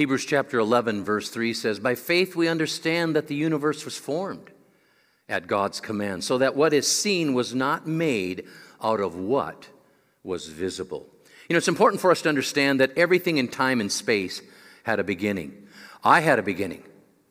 Hebrews chapter 11, verse 3 says, By faith we understand that the universe was formed at God's command, so that what is seen was not made out of what was visible. You know, it's important for us to understand that everything in time and space had a beginning. I had a beginning.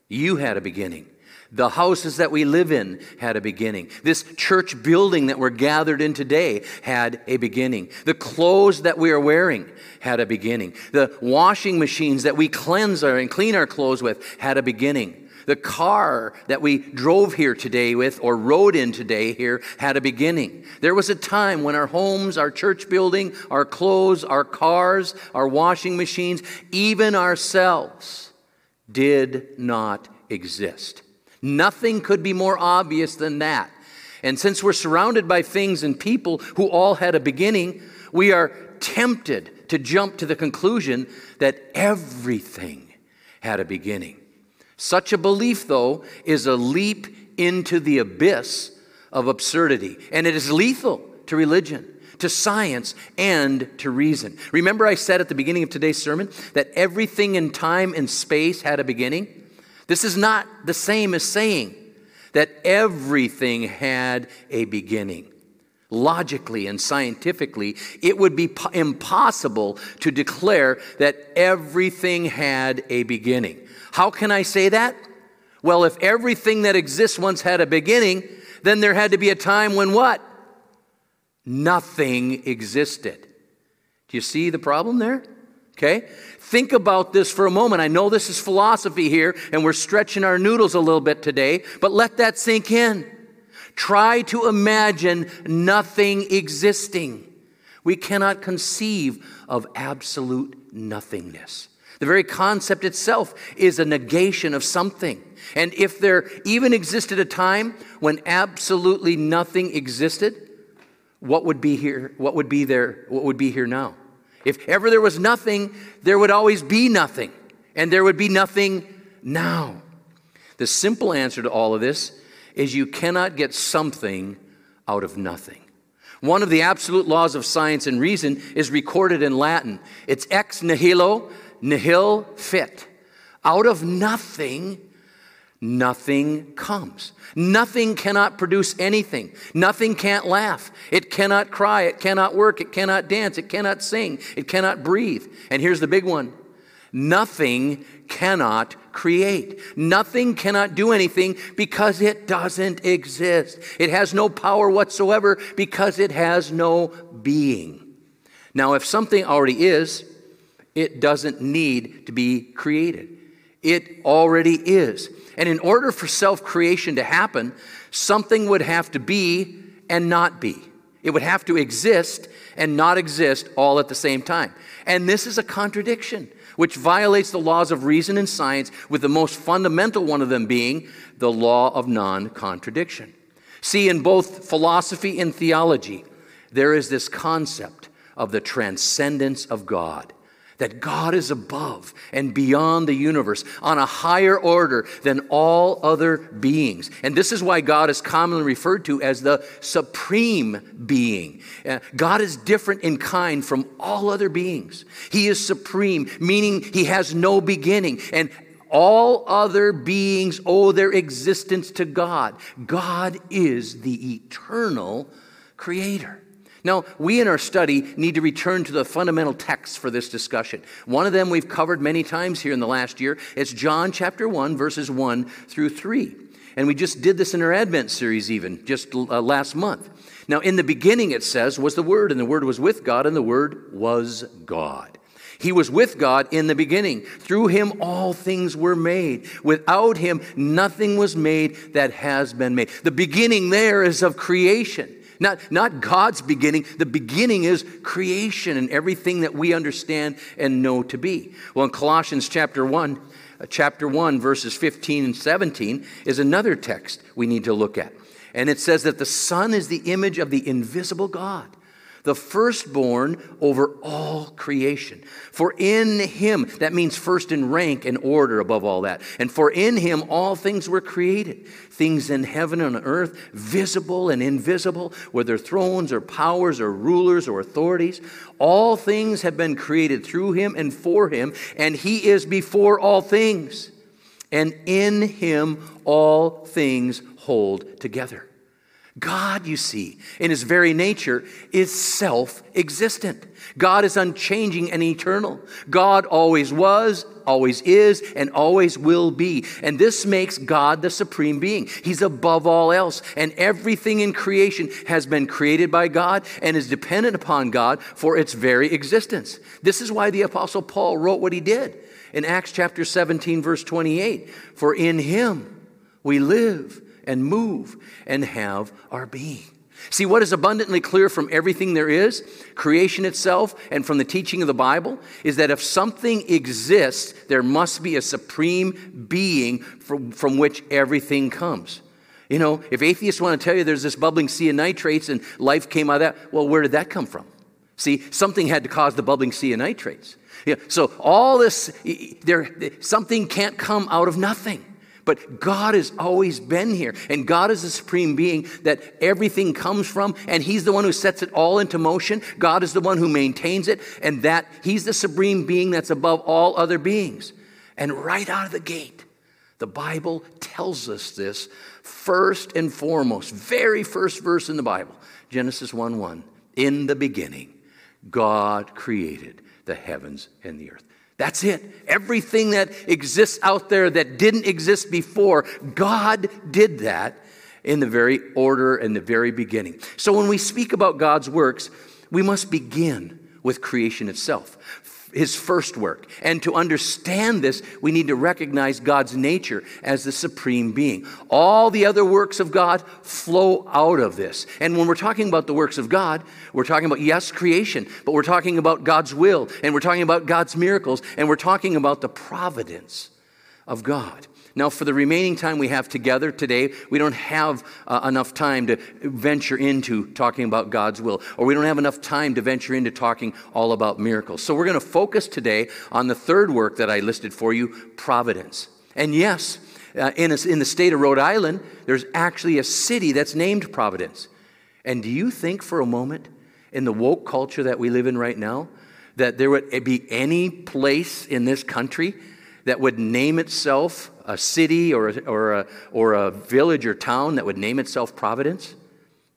You had a beginning. The houses that we live in had a beginning. This church building that we're gathered in today had a beginning. The clothes that we are wearing had a beginning. The washing machines that we cleanse our and clean our clothes with had a beginning. The car that we drove here today with or rode in today here had a beginning. There was a time when our homes, our church building, our clothes, our cars, our washing machines, even ourselves did not exist. Nothing could be more obvious than that. And since we're surrounded by things and people who all had a beginning, we are tempted to jump to the conclusion that everything had a beginning. Such a belief, though, is a leap into the abyss of absurdity, and it is lethal to religion, to science, and to reason. Remember, I said at the beginning of today's sermon that everything in time and space had a beginning? This is not the same as saying that everything had a beginning. Logically and scientifically, it would be po- impossible to declare that everything had a beginning. How can I say that? Well, if everything that exists once had a beginning, then there had to be a time when what? Nothing existed. Do you see the problem there? Okay? Think about this for a moment. I know this is philosophy here, and we're stretching our noodles a little bit today, but let that sink in. Try to imagine nothing existing. We cannot conceive of absolute nothingness. The very concept itself is a negation of something. And if there even existed a time when absolutely nothing existed, what would be here? What would be there? What would be here now? If ever there was nothing, there would always be nothing, and there would be nothing now. The simple answer to all of this is you cannot get something out of nothing. One of the absolute laws of science and reason is recorded in Latin. It's ex nihilo, nihil fit. Out of nothing, nothing comes. Nothing cannot produce anything. Nothing can't laugh. It cannot cry. It cannot work. It cannot dance. It cannot sing. It cannot breathe. And here's the big one nothing cannot create. Nothing cannot do anything because it doesn't exist. It has no power whatsoever because it has no being. Now, if something already is, it doesn't need to be created. It already is. And in order for self creation to happen, something would have to be and not be. It would have to exist and not exist all at the same time. And this is a contradiction which violates the laws of reason and science, with the most fundamental one of them being the law of non contradiction. See, in both philosophy and theology, there is this concept of the transcendence of God that God is above and beyond the universe on a higher order than all other beings. And this is why God is commonly referred to as the supreme being. Uh, God is different in kind from all other beings. He is supreme, meaning he has no beginning. And all other beings owe their existence to God. God is the eternal creator. Now, we in our study need to return to the fundamental texts for this discussion. One of them we've covered many times here in the last year. It's John chapter 1, verses 1 through 3. And we just did this in our Advent series, even just uh, last month. Now, in the beginning, it says, was the Word, and the Word was with God, and the Word was God. He was with God in the beginning. Through him, all things were made. Without him, nothing was made that has been made. The beginning there is of creation. Not, not God's beginning. The beginning is creation and everything that we understand and know to be. Well, in Colossians chapter 1, uh, chapter 1, verses 15 and 17 is another text we need to look at. And it says that the Son is the image of the invisible God, the firstborn over all creation. For in him, that means first in rank and order above all that. And for in him all things were created, things in heaven and earth, visible and invisible, whether thrones or powers or rulers or authorities. All things have been created through him and for him, and he is before all things. And in him all things hold together. God, you see, in his very nature, is self existent. God is unchanging and eternal. God always was, always is, and always will be. And this makes God the supreme being. He's above all else. And everything in creation has been created by God and is dependent upon God for its very existence. This is why the Apostle Paul wrote what he did in Acts chapter 17, verse 28 For in him we live and move and have our being. See, what is abundantly clear from everything there is, creation itself, and from the teaching of the Bible, is that if something exists, there must be a supreme being from, from which everything comes. You know, if atheists want to tell you there's this bubbling sea of nitrates and life came out of that, well, where did that come from? See, something had to cause the bubbling sea of nitrates. Yeah, so all this, there, something can't come out of nothing. But God has always been here, and God is the supreme being that everything comes from, and He's the one who sets it all into motion. God is the one who maintains it, and that He's the supreme being that's above all other beings. And right out of the gate, the Bible tells us this first and foremost, very first verse in the Bible, Genesis 1 1. In the beginning, God created the heavens and the earth. That's it. Everything that exists out there that didn't exist before, God did that in the very order and the very beginning. So when we speak about God's works, we must begin with creation itself his first work. And to understand this, we need to recognize God's nature as the supreme being. All the other works of God flow out of this. And when we're talking about the works of God, we're talking about, yes, creation, but we're talking about God's will, and we're talking about God's miracles, and we're talking about the providence of God. Now, for the remaining time we have together today, we don't have uh, enough time to venture into talking about God's will, or we don't have enough time to venture into talking all about miracles. So, we're going to focus today on the third work that I listed for you providence. And yes, uh, in, a, in the state of Rhode Island, there's actually a city that's named Providence. And do you think for a moment, in the woke culture that we live in right now, that there would be any place in this country that would name itself a city or a, or, a, or a village or town that would name itself Providence?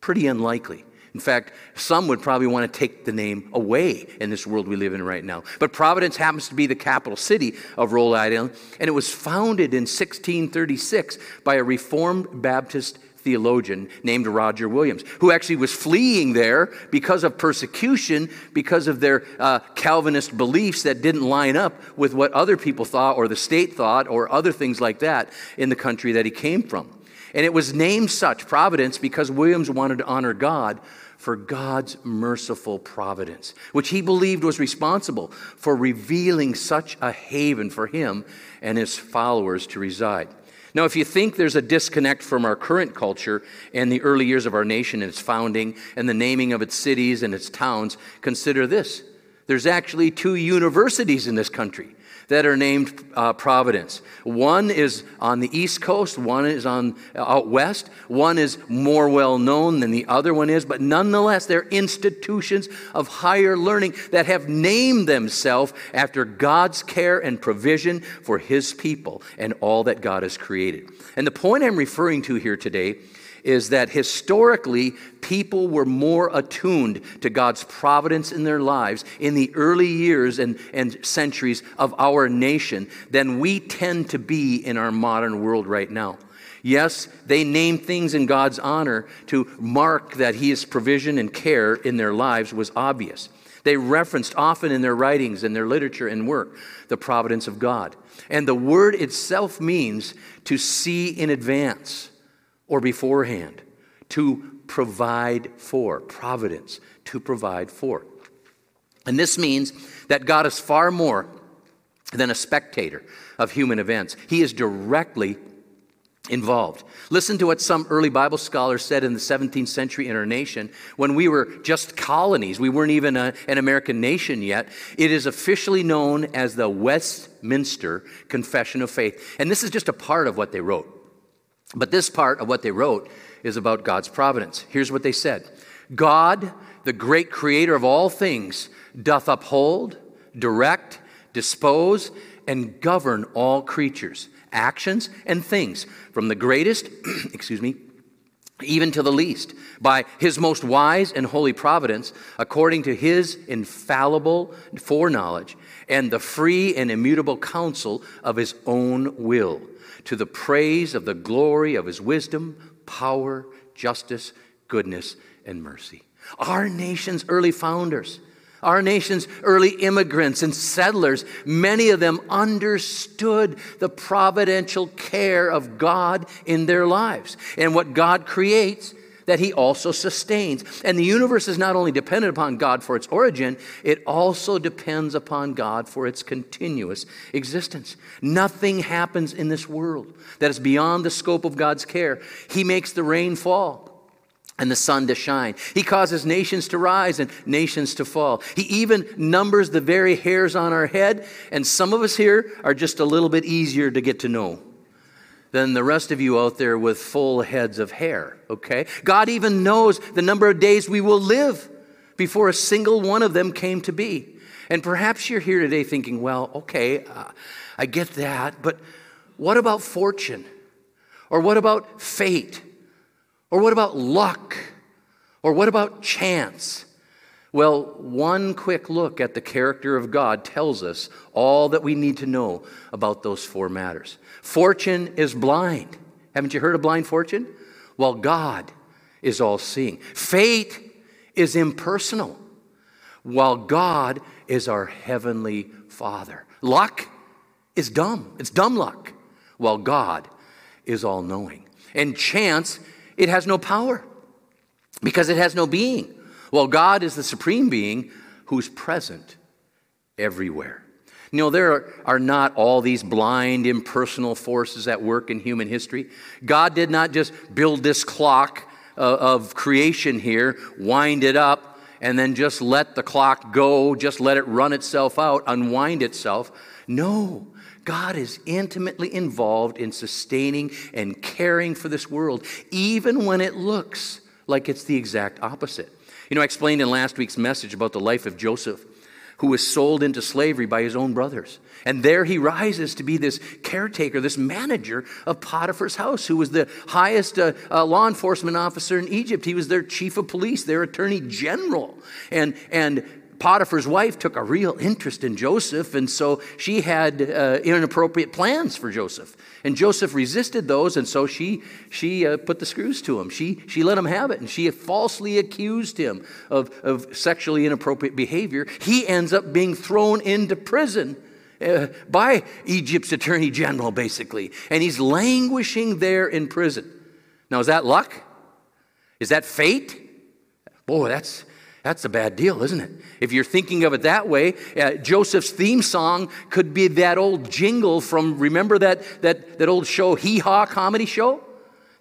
Pretty unlikely. In fact, some would probably want to take the name away in this world we live in right now. But Providence happens to be the capital city of Rhode Island, and it was founded in 1636 by a Reformed Baptist theologian named Roger Williams, who actually was fleeing there because of persecution, because of their uh, Calvinist beliefs that didn't line up with what other people thought or the state thought or other things like that in the country that he came from. And it was named such, Providence, because Williams wanted to honor God for God's merciful providence, which he believed was responsible for revealing such a haven for him and his followers to reside. Now, if you think there's a disconnect from our current culture and the early years of our nation and its founding and the naming of its cities and its towns, consider this. There's actually two universities in this country that are named uh, Providence. One is on the East Coast, one is on uh, out west. One is more well known than the other one is, but nonetheless, they're institutions of higher learning that have named themselves after God's care and provision for His people and all that God has created. And the point I'm referring to here today is that historically, people were more attuned to God's providence in their lives in the early years and, and centuries of our nation than we tend to be in our modern world right now. Yes, they name things in God's honor to mark that His provision and care in their lives was obvious. They referenced often in their writings and their literature and work the providence of God. And the word itself means to see in advance or beforehand to provide for, providence, to provide for. And this means that God is far more than a spectator of human events. He is directly involved. Listen to what some early Bible scholars said in the 17th century in our nation when we were just colonies. We weren't even a, an American nation yet. It is officially known as the Westminster Confession of Faith. And this is just a part of what they wrote. But this part of what they wrote is about God's providence. Here's what they said God, the great creator of all things, doth uphold, direct, dispose, and govern all creatures actions and things, from the greatest, excuse me, even to the least, by his most wise and holy providence, according to his infallible foreknowledge and the free and immutable counsel of his own will, to the praise of the glory of his wisdom, power, justice, goodness, and mercy. Our nation's early founders our nation's early immigrants and settlers, many of them understood the providential care of God in their lives and what God creates that he also sustains. And the universe is not only dependent upon God for its origin, it also depends upon God for its continuous existence. Nothing happens in this world that is beyond the scope of God's care. He makes the rain fall and the sun to shine. He causes nations to rise and nations to fall. He even numbers the very hairs on our head, and some of us here are just a little bit easier to get to know than the rest of you out there with full heads of hair, okay? God even knows the number of days we will live before a single one of them came to be. And perhaps you're here today thinking, well, okay, uh, I get that, but what about fortune? Or what about fate? Or what about luck? Or what about chance? Well, one quick look at the character of God tells us all that we need to know about those four matters. Fortune is blind. Haven't you heard of blind fortune? Well, God is all seeing. Fate is impersonal, while God is our heavenly Father. Luck is dumb, it's dumb luck, while God is all knowing. And chance it has no power because it has no being. Well, God is the supreme being who's present everywhere. You know, there are not all these blind, impersonal forces at work in human history. God did not just build this clock uh, of creation here, wind it up, and then just let the clock go, just let it run itself out, unwind itself. No, God is intimately involved in sustaining and caring for this world, even when it looks like it's the exact opposite. You know, I explained in last week's message about the life of Joseph, who was sold into slavery by his own brothers. And there he rises to be this caretaker, this manager of Potiphar's house, who was the highest uh, uh, law enforcement officer in Egypt. He was their chief of police, their attorney general. And, and Potiphar's wife took a real interest in Joseph, and so she had uh, inappropriate plans for Joseph. And Joseph resisted those, and so she, she uh, put the screws to him. She, she let him have it, and she falsely accused him of, of sexually inappropriate behavior. He ends up being thrown into prison. Uh, by Egypt's attorney general, basically. And he's languishing there in prison. Now, is that luck? Is that fate? Boy, that's, that's a bad deal, isn't it? If you're thinking of it that way, uh, Joseph's theme song could be that old jingle from, remember that, that, that old show, Hee Haw comedy show?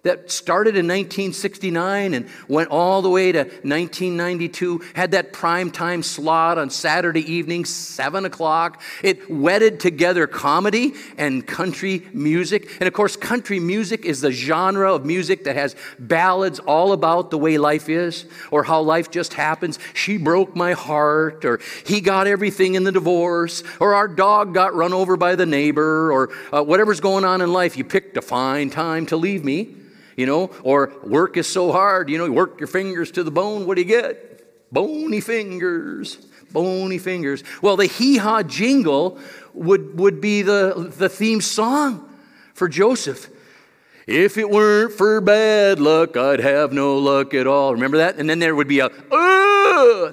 That started in 1969 and went all the way to 1992, had that prime time slot on Saturday evenings, 7 o'clock. It wedded together comedy and country music. And of course, country music is the genre of music that has ballads all about the way life is or how life just happens. She broke my heart, or he got everything in the divorce, or our dog got run over by the neighbor, or uh, whatever's going on in life. You picked a fine time to leave me you know, or work is so hard, you know, you work your fingers to the bone, what do you get? Bony fingers, bony fingers. Well, the hee haw jingle would, would be the, the theme song for Joseph. If it weren't for bad luck, I'd have no luck at all. Remember that? And then there would be a, uh,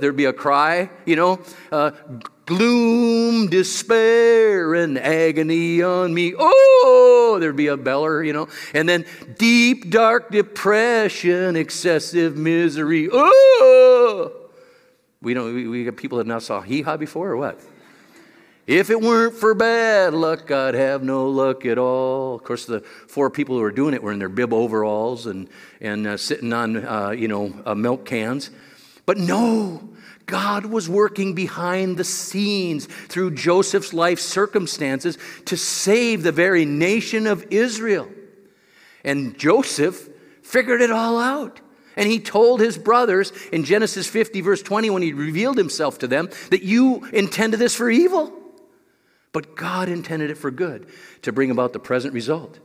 there'd be a cry, you know, uh, gloom, despair, and agony on me. Oh, there'd be a beller, you know. And then deep, dark depression, excessive misery. Oh, we don't. We, we got people that now saw hee haw before or what? If it weren't for bad luck, I'd have no luck at all. Of course, the four people who were doing it were in their bib overalls and, and uh, sitting on, uh, you know, uh, milk cans. But no, God was working behind the scenes through Joseph's life circumstances to save the very nation of Israel. And Joseph figured it all out. And he told his brothers in Genesis 50, verse 20, when he revealed himself to them, that you intended this for evil. But God intended it for good to bring about the present result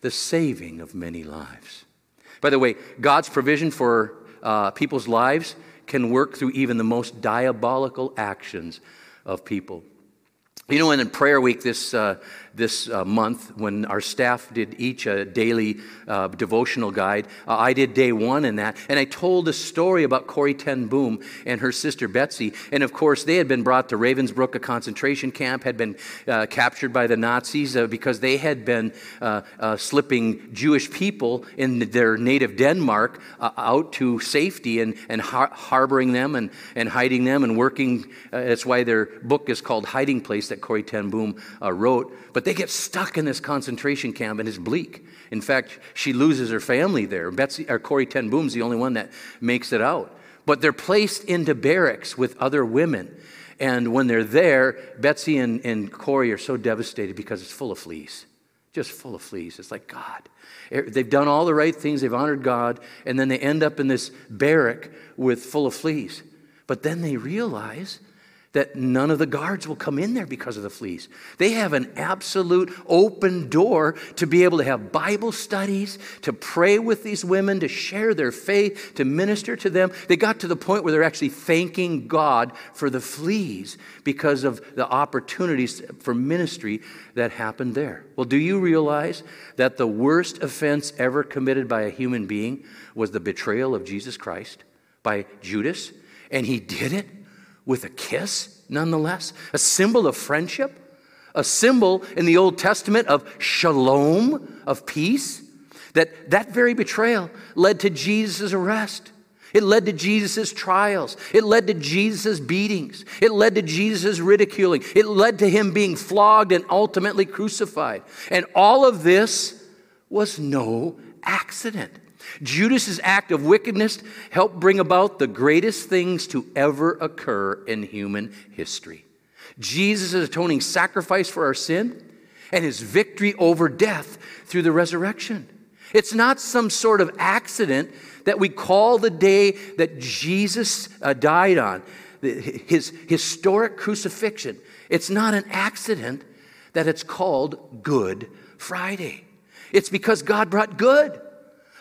the saving of many lives. By the way, God's provision for uh, people's lives can work through even the most diabolical actions of people. You know, and in prayer week this, uh, this uh, month, when our staff did each a daily uh, devotional guide, uh, I did day one in that, and I told a story about Corrie Ten Boom and her sister Betsy. And of course, they had been brought to Ravensbrück, a concentration camp, had been uh, captured by the Nazis uh, because they had been slipping Jewish people in their native Denmark out to safety and, and har- harboring them and, and hiding them and working. that's why their book is called Hiding Place that Corrie Ten Boom uh, wrote. But they get stuck in this concentration camp and it's bleak. In fact, she loses her family there. Betsy, or Corrie Ten Boom's the only one that makes it out. But they're placed into barracks with other women. And when they're there, Betsy and, and Corrie are so devastated because it's full of fleas. Just full of fleas. It's like, God. Er, they've done all the right things, they've honored God, and then they end up in this barrack with full of fleas. But then they realize that none of the guards will come in there because of the fleas. They have an absolute open door to be able to have Bible studies, to pray with these women, to share their faith, to minister to them. They got to the point where they're actually thanking God for the fleas because of the opportunities for ministry that happened there. Well, do you realize that the worst offense ever committed by a human being was the betrayal of Jesus Christ by Judas? And he did it with a kiss, nonetheless, a symbol of friendship, a symbol in the Old Testament of shalom, of peace. That that very betrayal led to Jesus' arrest. It led to Jesus' trials. It led to Jesus' beatings. It led to Jesus' ridiculing. It led to him being flogged and ultimately crucified. And all of this was no accident. Judas's act of wickedness helped bring about the greatest things to ever occur in human history. Jesus' atoning sacrifice for our sin and his victory over death through the resurrection. It's not some sort of accident that we call the day that Jesus uh, died on, his historic crucifixion. It's not an accident that it's called Good Friday. It's because God brought good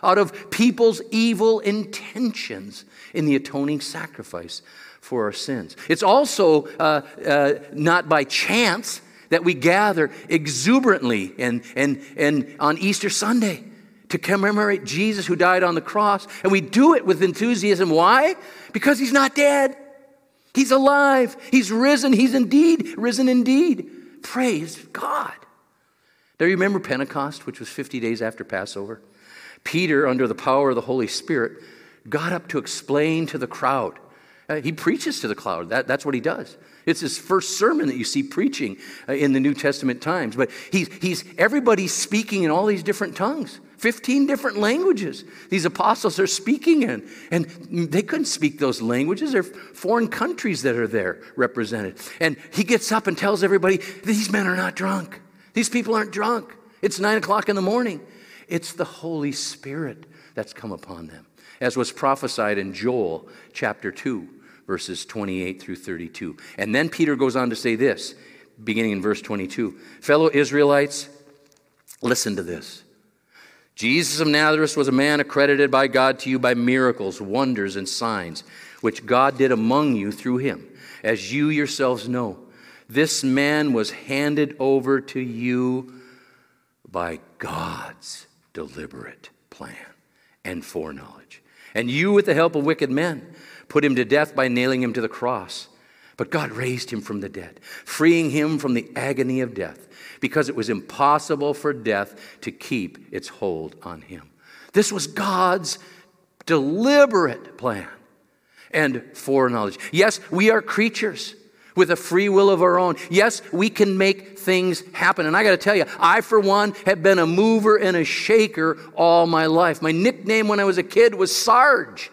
out of people's evil intentions in the atoning sacrifice for our sins. It's also uh, uh, not by chance that we gather exuberantly and, and, and on Easter Sunday to commemorate Jesus who died on the cross. And we do it with enthusiasm. Why? Because he's not dead. He's alive. He's risen. He's indeed risen indeed. Praise God. Do you remember Pentecost, which was 50 days after Passover? Peter, under the power of the Holy Spirit, got up to explain to the crowd. Uh, he preaches to the crowd. That, that's what he does. It's his first sermon that you see preaching uh, in the New Testament times. But he's, he's everybody's speaking in all these different tongues, 15 different languages. These apostles are speaking in. And they couldn't speak those languages. They're foreign countries that are there represented. And he gets up and tells everybody, these men are not drunk. These people aren't drunk. It's nine o'clock in the morning. It's the Holy Spirit that's come upon them, as was prophesied in Joel chapter 2, verses 28 through 32. And then Peter goes on to say this, beginning in verse 22 Fellow Israelites, listen to this. Jesus of Nazareth was a man accredited by God to you by miracles, wonders, and signs, which God did among you through him, as you yourselves know. This man was handed over to you by God's deliberate plan and foreknowledge. And you, with the help of wicked men, put him to death by nailing him to the cross. But God raised him from the dead, freeing him from the agony of death, because it was impossible for death to keep its hold on him. This was God's deliberate plan and foreknowledge. Yes, we are creatures. With a free will of our own. Yes, we can make things happen. And I got to tell you, I, for one, have been a mover and a shaker all my life. My nickname when I was a kid was Sarge.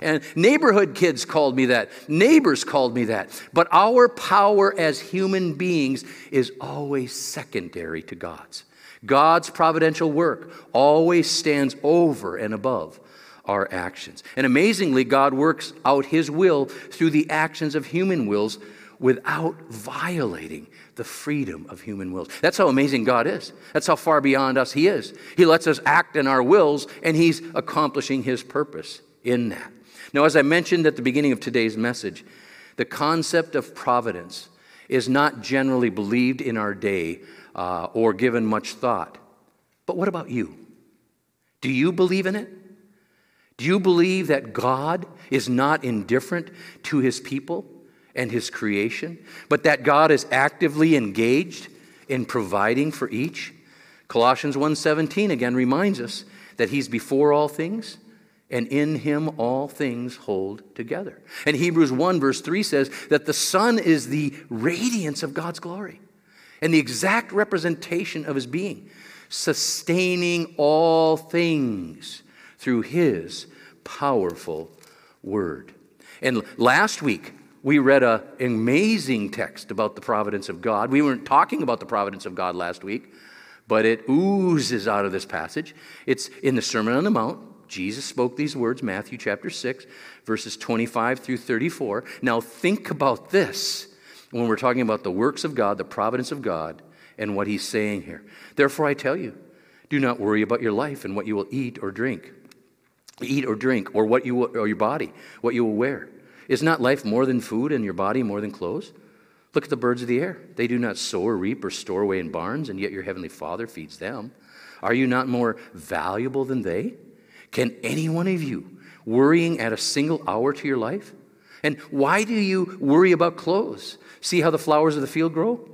And neighborhood kids called me that. Neighbors called me that. But our power as human beings is always secondary to God's. God's providential work always stands over and above our actions. And amazingly, God works out His will through the actions of human wills without violating the freedom of human wills. That's how amazing God is. That's how far beyond us He is. He lets us act in our wills, and He's accomplishing His purpose in that. Now, as I mentioned at the beginning of today's message, the concept of providence is not generally believed in our day uh, or given much thought. But what about you? Do you believe in it? Do you believe that God is not indifferent to his people and his creation, but that God is actively engaged in providing for each? Colossians 1:17 again reminds us that he's before all things and in him all things hold together. And Hebrews 1 verse 3 says that the Son is the radiance of God's glory and the exact representation of his being, sustaining all things through his powerful word. And last week, we read an amazing text about the providence of God. We weren't talking about the providence of God last week, but it oozes out of this passage. It's in the Sermon on the Mount. Jesus spoke these words, Matthew chapter 6, verses 25 through 34. Now, think about this when we're talking about the works of God, the providence of God, and what he's saying here. Therefore, I tell you, do not worry about your life and what you will eat or drink, eat or drink, or what you will, or your body, what you will wear. Is not life more than food and your body more than clothes? Look at the birds of the air. They do not sow or reap or store away in barns, and yet your heavenly Father feeds them. Are you not more valuable than they? Can any one of you, worrying at a single hour to your life? And why do you worry about clothes? See how the flowers of the field grow?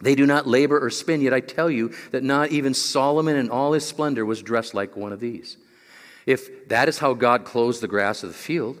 They do not labor or spin, yet I tell you that not even Solomon in all his splendor was dressed like one of these. If that is how God clothes the grass of the field,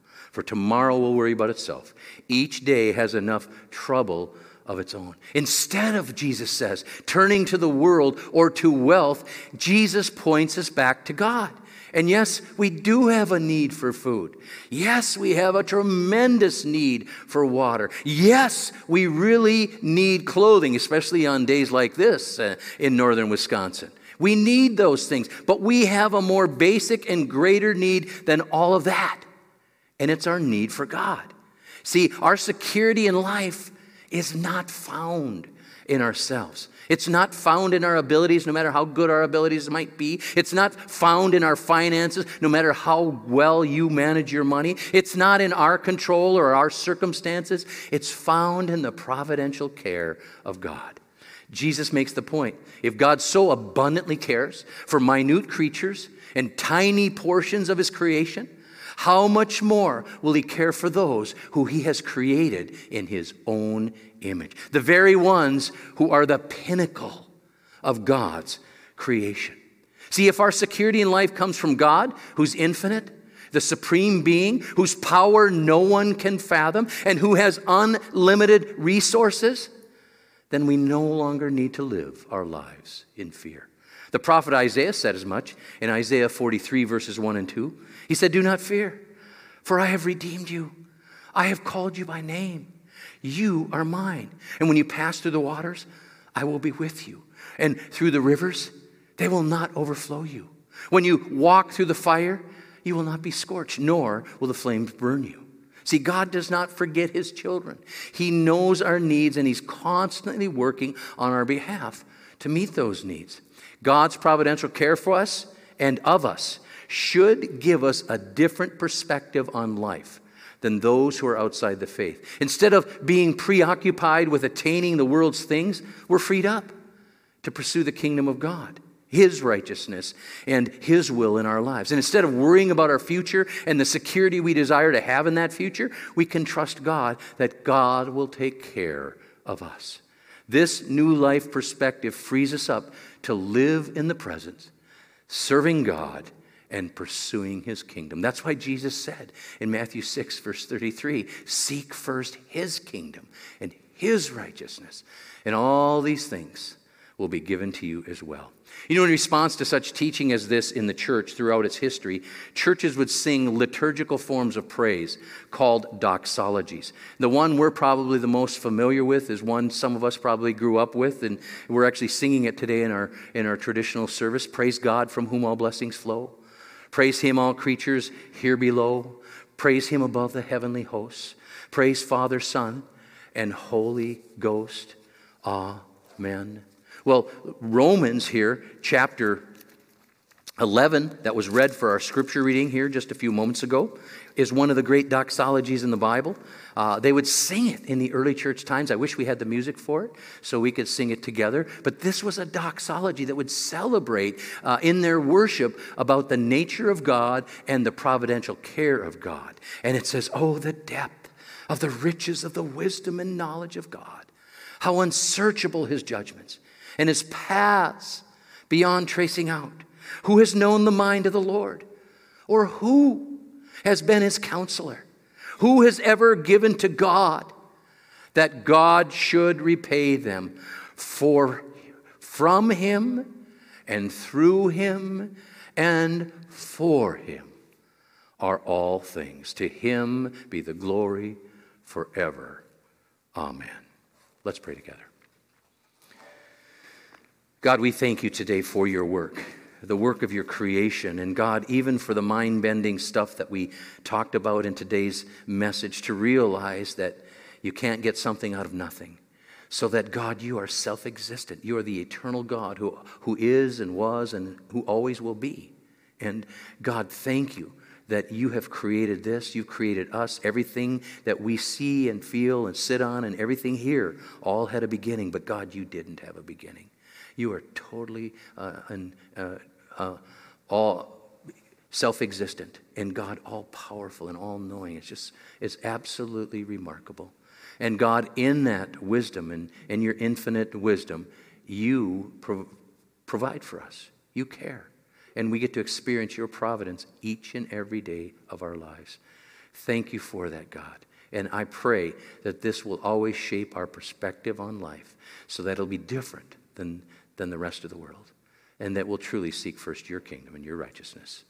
for tomorrow will worry about itself. Each day has enough trouble of its own. Instead of, Jesus says, turning to the world or to wealth, Jesus points us back to God. And yes, we do have a need for food. Yes, we have a tremendous need for water. Yes, we really need clothing, especially on days like this uh, in northern Wisconsin. We need those things, but we have a more basic and greater need than all of that, and it's our need for God. See, our security in life is not found in ourselves. It's not found in our abilities, no matter how good our abilities might be. It's not found in our finances, no matter how well you manage your money. It's not in our control or our circumstances. It's found in the providential care of God. Jesus makes the point if God so abundantly cares for minute creatures and tiny portions of his creation, how much more will he care for those who he has created in his own image? The very ones who are the pinnacle of God's creation. See, if our security in life comes from God, who's infinite, the supreme being, whose power no one can fathom, and who has unlimited resources, then we no longer need to live our lives in fear. The prophet Isaiah said as much in Isaiah 43, verses 1 and 2. He said, Do not fear, for I have redeemed you. I have called you by name. You are mine. And when you pass through the waters, I will be with you. And through the rivers, they will not overflow you. When you walk through the fire, you will not be scorched, nor will the flames burn you. See, God does not forget his children. He knows our needs, and he's constantly working on our behalf to meet those needs. God's providential care for us and of us should give us a different perspective on life than those who are outside the faith. Instead of being preoccupied with attaining the world's things, we're freed up to pursue the kingdom of God. His righteousness and His will in our lives. And instead of worrying about our future and the security we desire to have in that future, we can trust God that God will take care of us. This new life perspective frees us up to live in the present, serving God and pursuing his kingdom. That's why Jesus said in Matthew 6, verse 33 Seek first his kingdom and his righteousness, and all these things will be given to you as well. You know, in response to such teaching as this in the church throughout its history, churches would sing liturgical forms of praise called doxologies. The one we're probably the most familiar with is one some of us probably grew up with, and we're actually singing it today in our, in our traditional service Praise God from whom all blessings flow. Praise him, all creatures here below. Praise him above the heavenly hosts. Praise Father, Son, and Holy Ghost. Amen. Well, Romans here, chapter 11, that was read for our scripture reading here just a few moments ago, is one of the great doxologies in the Bible. Uh, they would sing it in the early church times. I wish we had the music for it so we could sing it together. But this was a doxology that would celebrate uh, in their worship about the nature of God and the providential care of God. And it says, Oh, the depth of the riches of the wisdom and knowledge of God. How unsearchable his judgments and his paths beyond tracing out. Who has known the mind of the Lord? Or who has been his counselor? Who has ever given to God that God should repay them? For from him and through him and for him are all things. To him be the glory forever. Amen. Let's pray together. God, we thank you today for your work the work of your creation. And God, even for the mind bending stuff that we talked about in today's message, to realize that you can't get something out of nothing. So that God, you are self existent. You are the eternal God who, who is and was and who always will be. And God, thank you that you have created this. You've created us. Everything that we see and feel and sit on and everything here all had a beginning, but God, you didn't have a beginning. You are totally uh, and, uh, uh, all self existent and God all powerful and all knowing. It's just, it's absolutely remarkable. And God, in that wisdom and in your infinite wisdom, you pro- provide for us. You care. And we get to experience your providence each and every day of our lives. Thank you for that, God. And I pray that this will always shape our perspective on life so that it'll be different than, than the rest of the world and that we'll truly seek first your kingdom and your righteousness.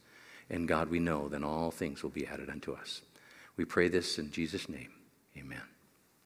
And God, we know then all things will be added unto us. We pray this in Jesus' name. Amen.